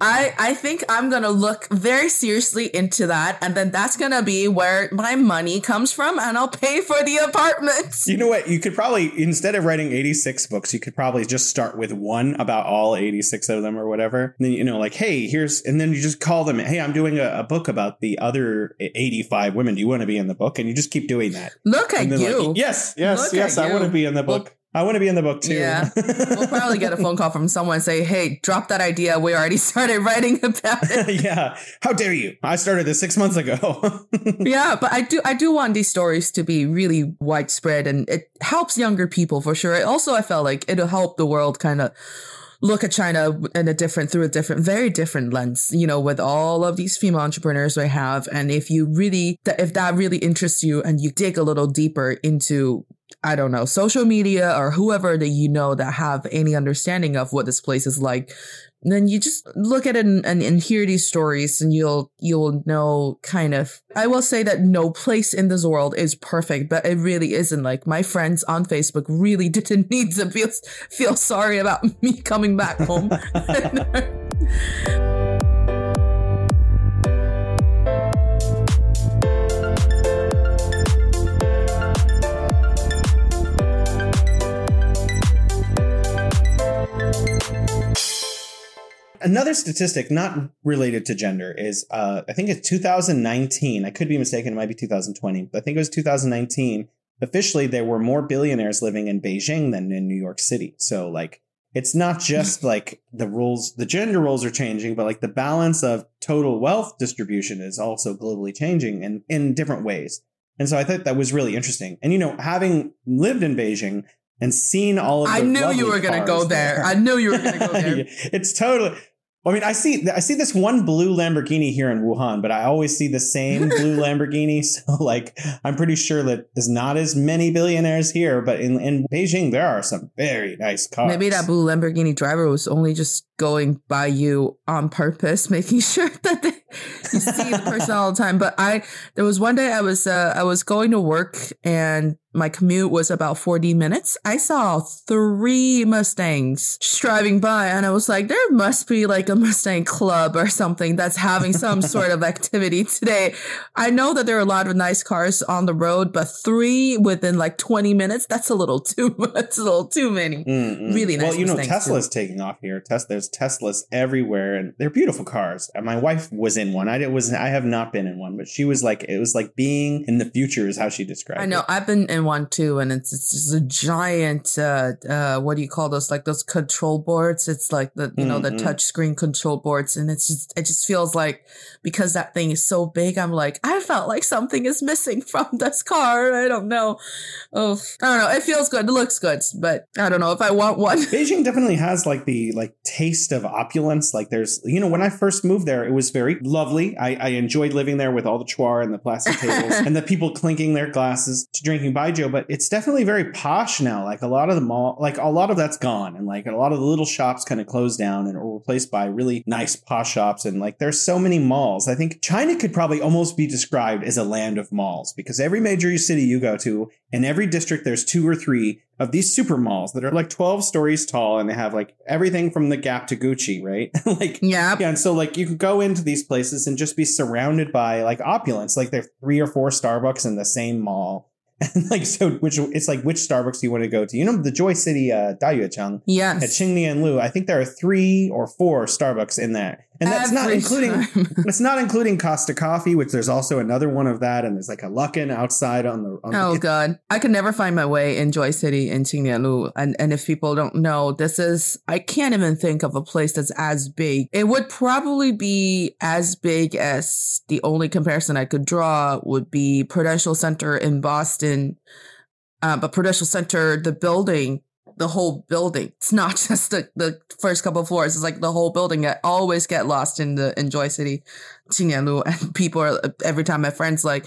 I, I I think I'm going to look very seriously into that. And then that's going to be where my money comes from. And I'll pay for the apartments. You know what? You could probably, instead of writing 86 books, you could probably just start with one about all 86 of them or whatever. And then, you know, like, hey, here's, and then you just call them, hey, I'm doing a, a book about the other 85 women. Do you want to be in the book? And you just keep doing that. Look at you. Like, yes, yes, Look yes, at I want to be in the book. I want to be in the book too. Yeah. we'll probably get a phone call from someone say, hey, drop that idea. We already started writing about it. yeah. How dare you? I started this six months ago. yeah, but I do I do want these stories to be really widespread and it helps younger people for sure. Also I felt like it'll help the world kind of look at China in a different through a different very different lens, you know, with all of these female entrepreneurs we have. And if you really if that really interests you and you dig a little deeper into I don't know, social media or whoever that you know that have any understanding of what this place is like, then you just look at it and, and, and, hear these stories and you'll you'll know kind of I will say that no place in this world is perfect, but it really isn't. Like my friends on Facebook really didn't need to feel feel sorry about me coming back home. Another statistic not related to gender is uh, I think it's 2019. I could be mistaken. It might be 2020. But I think it was 2019. Officially, there were more billionaires living in Beijing than in New York City. So, like, it's not just like the rules, the gender roles are changing, but like the balance of total wealth distribution is also globally changing and in different ways. And so I thought that was really interesting. And, you know, having lived in Beijing, and seen all of the I knew you were going to go there. there. I knew you were going to go there. it's totally I mean, I see I see this one blue Lamborghini here in Wuhan, but I always see the same blue Lamborghini. So, like, I'm pretty sure that there's not as many billionaires here, but in, in Beijing there are some very nice cars. Maybe that blue Lamborghini driver was only just going by you on purpose, making sure that they, you see the person all the time. But I, there was one day I was uh, I was going to work and my commute was about 40 minutes. I saw three Mustangs just driving by and I was like, there must be like a Mustang club or something that's having some sort of activity today. I know that there are a lot of nice cars on the road, but three within like 20 minutes, that's a little too much. That's a little too many. Mm-mm. Really nice Well, you know, Mustangs Tesla's too. taking off here. Tesla, there's Teslas everywhere and they're beautiful cars. And my wife was in one. I was I have not been in one, but she was like, it was like being in the future is how she described it. I know. I've been in one too, and it's it's just a giant. Uh, uh, what do you call those? Like those control boards. It's like the you know Mm-hmm. the touch screen control boards, and it's just it just feels like because that thing is so big. I'm like I felt like something is missing from this car. I don't know. Oh, I don't know. It feels good. It looks good, but I don't know if I want one. Beijing definitely has like the like taste of opulence. Like there's, you know, when I first moved there, it was very lovely. I, I enjoyed living there with all the chuar and the plastic tables and the people clinking their glasses to drinking baijiu. But it's definitely very posh now. Like a lot of the mall, like a lot of that's gone, and like a lot of the little shops kind of closed down and are replaced by really nice posh shops. And like there's so many malls. I think China could probably almost be described as a land of malls because every major city you go to in every district there's two or three of these super malls that are like 12 stories tall and they have like everything from the Gap to Gucci, right? like yeah. yeah, and so like you can go into these places and just be surrounded by like opulence, like there are three or four Starbucks in the same mall. And like so which it's like which Starbucks do you want to go to? You know the Joy City uh Dayuecheng Yes. at Qingnian Lu, I think there are three or four Starbucks in there. And that's not including it's not including Costa Coffee, which there's also another one of that, and there's like a Luckin outside on the on Oh the, god, I could never find my way in Joy City in Qingnianlu. And and if people don't know, this is I can't even think of a place that's as big. It would probably be as big as the only comparison I could draw would be Prudential Center in Boston. Uh, but Prudential Center, the building, the whole building. It's not just the, the first couple floors. It's like the whole building. I always get lost in the in Joy City, Qingnianlu, and people are every time my friends like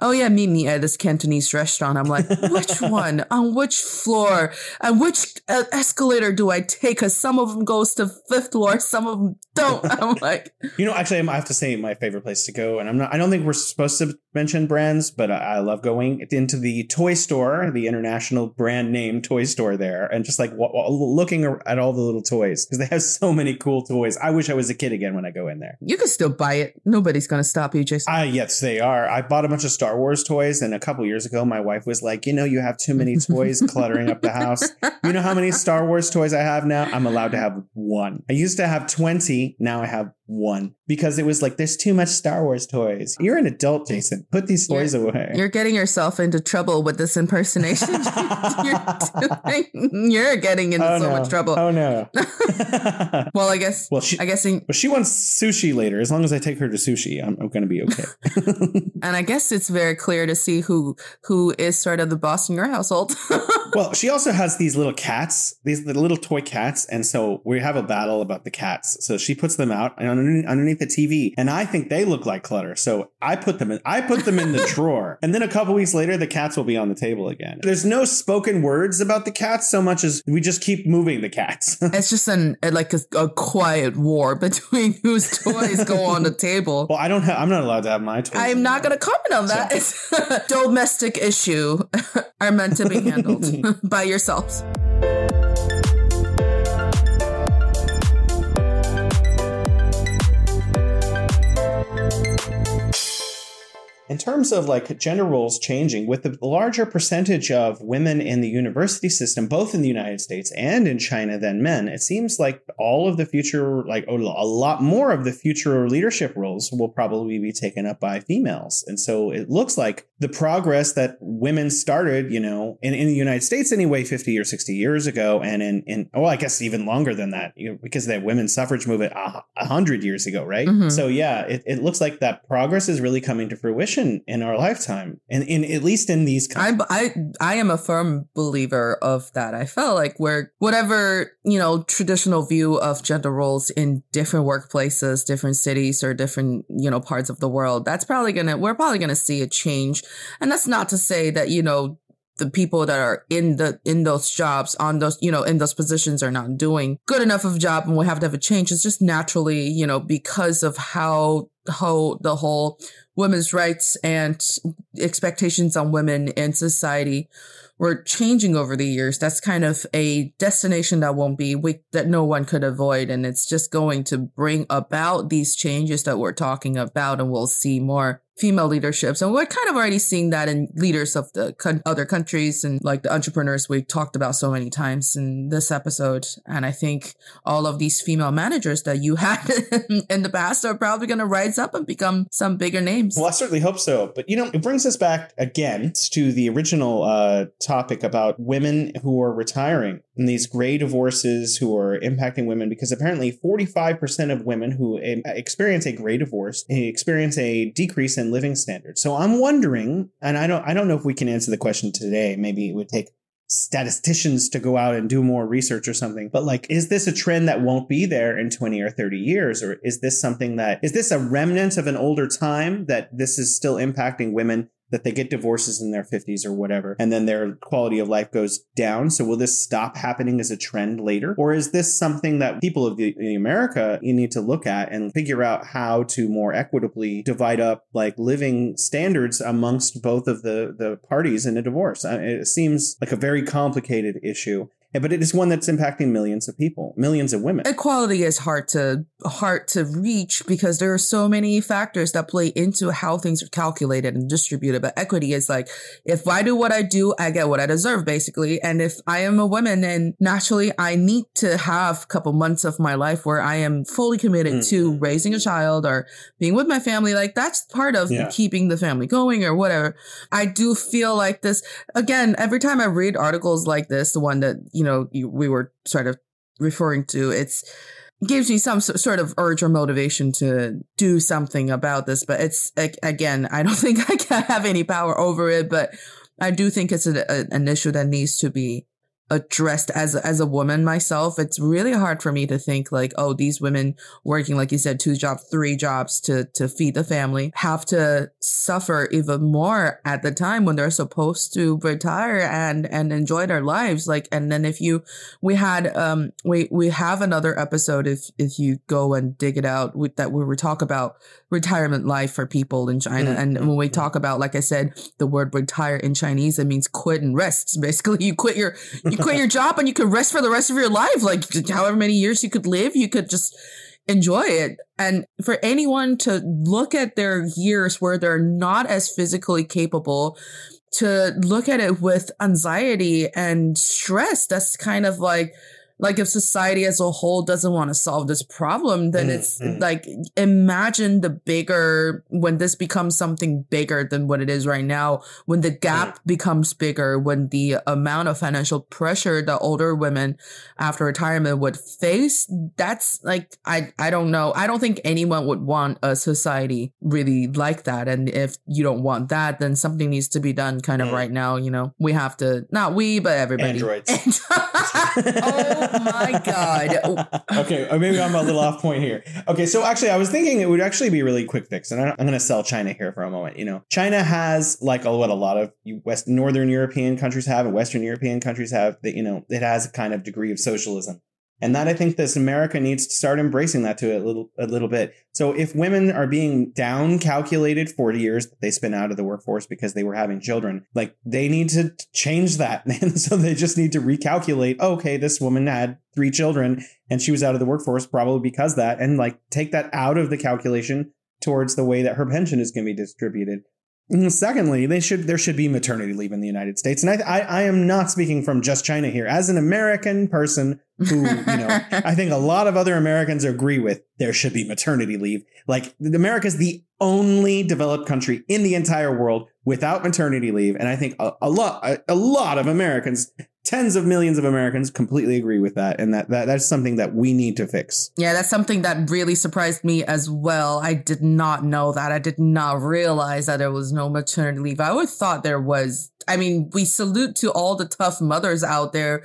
oh yeah, meet me at this Cantonese restaurant. I'm like, which one? On which floor? And which uh, escalator do I take? Because some of them goes to fifth floor, some of them don't. I'm like, you know, actually, I have to say my favorite place to go, and I'm not. I don't think we're supposed to mention brands, but I, I love going into the toy store, the international brand name toy store there, and just like w- w- looking at all the little toys because they have so many cool toys. I wish I was a kid again when I go in there. You can still buy it. Nobody's gonna stop you, Jason. Ah, uh, yes, they are. I bought a bunch of Star Wars toys, and a couple years ago, my wife was like, "You know, you have too many toys cluttering up the house. You know how many Star Wars toys I have now? I'm allowed to have one. I used to have twenty. Now I have one because it was like there's too much Star Wars toys. You're an adult, Jason. Put these toys you're, away. You're getting yourself into trouble with this impersonation. you're, doing, you're getting into oh, so no. much trouble. Oh no. well, I guess. Well, she, I guess. In, well, she wants sushi later. As long as I take her to sushi, I'm, I'm going to be okay. and I guess it's very clear to see who who is sort of the boss in your household. well, she also has these little cats, these the little toy cats, and so we have a battle about the cats. So she puts them out and underneath, underneath the TV, and I think they look like clutter. So I put them in. I put them in the drawer, and then a couple weeks later, the cats will be on the table again. There's no spoken words about the cats so much as we just keep moving the cats. it's just an like a, a, quiet war between whose toys go on the table. Well, I don't have. I'm not allowed to have my toys. I'm not going to comment on that. So. It's domestic issue are meant to be handled by yourselves. In terms of like gender roles changing with the larger percentage of women in the university system both in the united states and in china than men it seems like all of the future like a lot more of the future leadership roles will probably be taken up by females. And so it looks like the progress that women started you know in, in the united states anyway 50 or 60 years ago and in, in well i guess even longer than that you know, because the women's suffrage movement a, a hundred years ago right? Mm-hmm. so yeah it, it looks like that progress is really coming to fruition in our lifetime and in at least in these I, I i am a firm believer of that. I felt like where whatever you know traditional view of gender roles in different workplaces different cities or different you know parts of the world that's probably gonna we're probably gonna see a change. And that's not to say that you know the people that are in the in those jobs on those you know in those positions are not doing good enough of a job and we have to have a change. It's just naturally you know because of how how the whole women's rights and expectations on women in society were changing over the years. That's kind of a destination that won't be we, that no one could avoid, and it's just going to bring about these changes that we're talking about, and we'll see more female leaderships. And we're kind of already seeing that in leaders of the other countries and like the entrepreneurs we talked about so many times in this episode. And I think all of these female managers that you had in the past are probably going to rise up and become some bigger names. Well, I certainly hope so. But, you know, it brings us back again to the original uh, topic about women who are retiring and these gray divorces who are impacting women because apparently 45% of women who eh, experience a gray divorce eh, experience a decrease in living standards. So I'm wondering, and I don't I don't know if we can answer the question today. Maybe it would take statisticians to go out and do more research or something. But like, is this a trend that won't be there in 20 or 30 years? Or is this something that, is this a remnant of an older time that this is still impacting women that they get divorces in their 50s or whatever, and then their quality of life goes down. So will this stop happening as a trend later? Or is this something that people of the, the America you need to look at and figure out how to more equitably divide up like living standards amongst both of the, the parties in a divorce? It seems like a very complicated issue but it is one that's impacting millions of people, millions of women. Equality is hard to hard to reach because there are so many factors that play into how things are calculated and distributed. But equity is like if I do what I do, I get what I deserve, basically. And if I am a woman and naturally I need to have a couple months of my life where I am fully committed mm. to raising a child or being with my family, like that's part of yeah. keeping the family going or whatever. I do feel like this again every time I read articles like this, the one that you you know, you, we were sort of referring to, it's gives me some sort of urge or motivation to do something about this. But it's again, I don't think I can have any power over it, but I do think it's a, a, an issue that needs to be addressed as as a woman myself it's really hard for me to think like oh these women working like you said two jobs three jobs to to feed the family have to suffer even more at the time when they're supposed to retire and and enjoy their lives. Like and then if you we had um we we have another episode if if you go and dig it out with that we we talk about retirement life for people in China mm-hmm. and when we talk about like I said the word retire in Chinese it means quit and rest basically you quit your you quit your job and you could rest for the rest of your life. Like however many years you could live, you could just enjoy it. And for anyone to look at their years where they're not as physically capable, to look at it with anxiety and stress, that's kind of like, like if society as a whole doesn't want to solve this problem, then mm, it's mm. like imagine the bigger when this becomes something bigger than what it is right now, when the gap mm. becomes bigger, when the amount of financial pressure that older women after retirement would face, that's like I I don't know. I don't think anyone would want a society really like that. And if you don't want that, then something needs to be done kind of mm. right now. You know, we have to not we, but everybody. Androids. oh my god. Oh. okay, or maybe I'm a little off point here. Okay, so actually, I was thinking it would actually be really quick fix, and I'm going to sell China here for a moment. You know, China has like what a lot of West Northern European countries have, and Western European countries have. That you know, it has a kind of degree of socialism. And that I think this America needs to start embracing that to a little a little bit. So if women are being down calculated 40 years that they spent out of the workforce because they were having children, like they need to change that. And so they just need to recalculate, okay, this woman had three children and she was out of the workforce probably because that and like take that out of the calculation towards the way that her pension is going to be distributed. Mm, secondly, they should there should be maternity leave in the United States, and I, I, I am not speaking from just China here. As an American person who you know, I think a lot of other Americans agree with there should be maternity leave. Like America is the only developed country in the entire world without maternity leave, and I think a, a lot a, a lot of Americans tens of millions of Americans completely agree with that, and that, that that's something that we need to fix. Yeah, that's something that really surprised me as well. I did not know that. I did not realize that there was no maternity leave. I always thought there was. I mean, we salute to all the tough mothers out there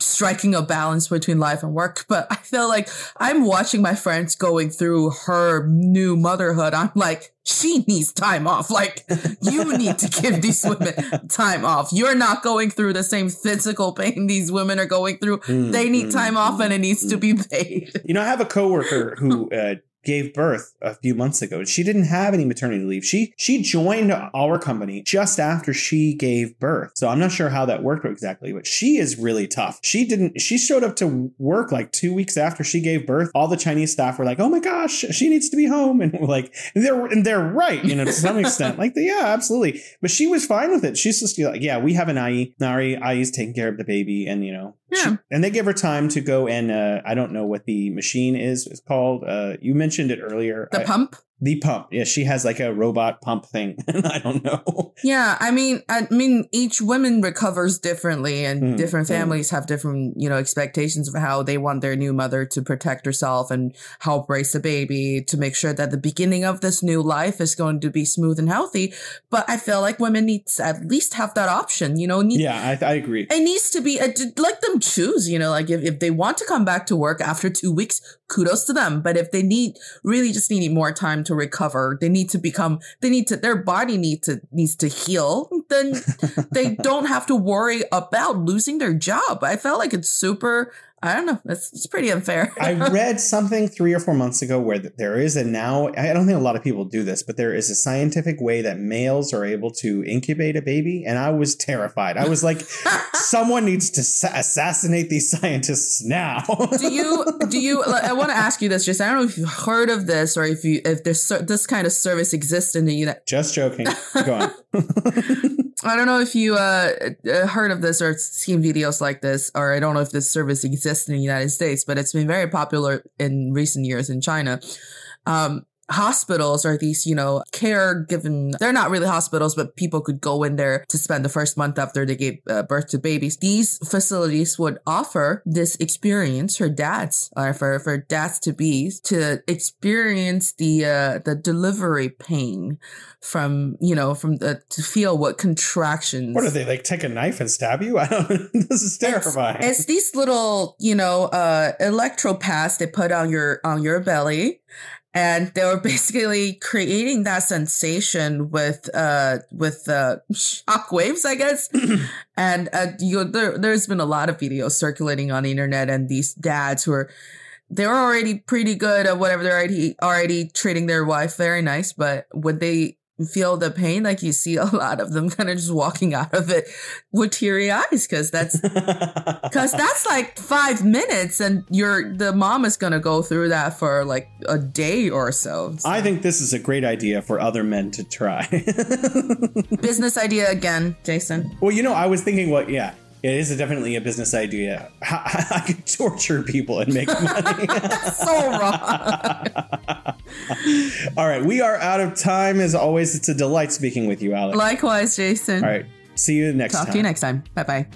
striking a balance between life and work, but I feel like I'm watching my friends going through her new motherhood. I'm like, she needs time off. Like, you need to give these women time off. You're not going through the same physical pain these women are going through. Mm, they need mm, time off and it needs to be paid. You know, I have a coworker who uh, gave birth a few months ago. She didn't have any maternity leave. She she joined our company just after she gave birth. So I'm not sure how that worked exactly, but she is really tough. She didn't she showed up to work like 2 weeks after she gave birth. All the Chinese staff were like, "Oh my gosh, she needs to be home." And like, they're and they're right, you know, to some extent. Like, yeah, absolutely. But she was fine with it. She's just like, "Yeah, we have an ayi. Nari ayi's taking care of the baby and, you know, yeah. She, and they give her time to go and uh, I don't know what the machine is. It's called. Uh, you mentioned it earlier. The I, pump. The pump. Yeah, she has like a robot pump thing. I don't know. Yeah, I mean, I mean, each woman recovers differently, and mm, different families mm. have different, you know, expectations of how they want their new mother to protect herself and help raise the baby to make sure that the beginning of this new life is going to be smooth and healthy. But I feel like women need to at least have that option. You know, need, yeah, I, I agree. It needs to be a, let them choose. You know, like if if they want to come back to work after two weeks, kudos to them. But if they need really just need more time to recover. They need to become, they need to, their body need to, needs to heal. Then they don't have to worry about losing their job. I felt like it's super I don't know. It's, it's pretty unfair. I read something three or four months ago where there is a now, I don't think a lot of people do this, but there is a scientific way that males are able to incubate a baby. And I was terrified. I was like, someone needs to assassinate these scientists now. do you, do you, I want to ask you this, just, I don't know if you've heard of this or if you, if this, this kind of service exists in the United Just joking. Go on. I don't know if you uh, uh, heard of this or seen videos like this, or I don't know if this service exists in the United States, but it's been very popular in recent years in China. Um, hospitals or these, you know, care given, they're not really hospitals, but people could go in there to spend the first month after they gave uh, birth to babies. These facilities would offer this experience for dads or for, for dads to be to experience the, uh, the delivery pain from, you know, from the, to feel what contractions. What are they like? Take a knife and stab you? I don't, this is terrifying. It's, it's these little, you know, uh, electro pads they put on your, on your belly and they were basically creating that sensation with uh with uh shock waves i guess. And uh you there, there's been a lot of videos circulating on the internet and these dads who are they're already pretty good at whatever they're already already treating their wife very nice but when they feel the pain like you see a lot of them kind of just walking out of it with teary eyes because that's because that's like five minutes and you're the mom is gonna go through that for like a day or so, so. i think this is a great idea for other men to try business idea again jason well you know i was thinking what yeah it is definitely a business idea. I could torture people and make money. so wrong. All right, we are out of time. As always, it's a delight speaking with you, Alex. Likewise, Jason. All right, see you next Talk time. Talk to you next time. Bye bye.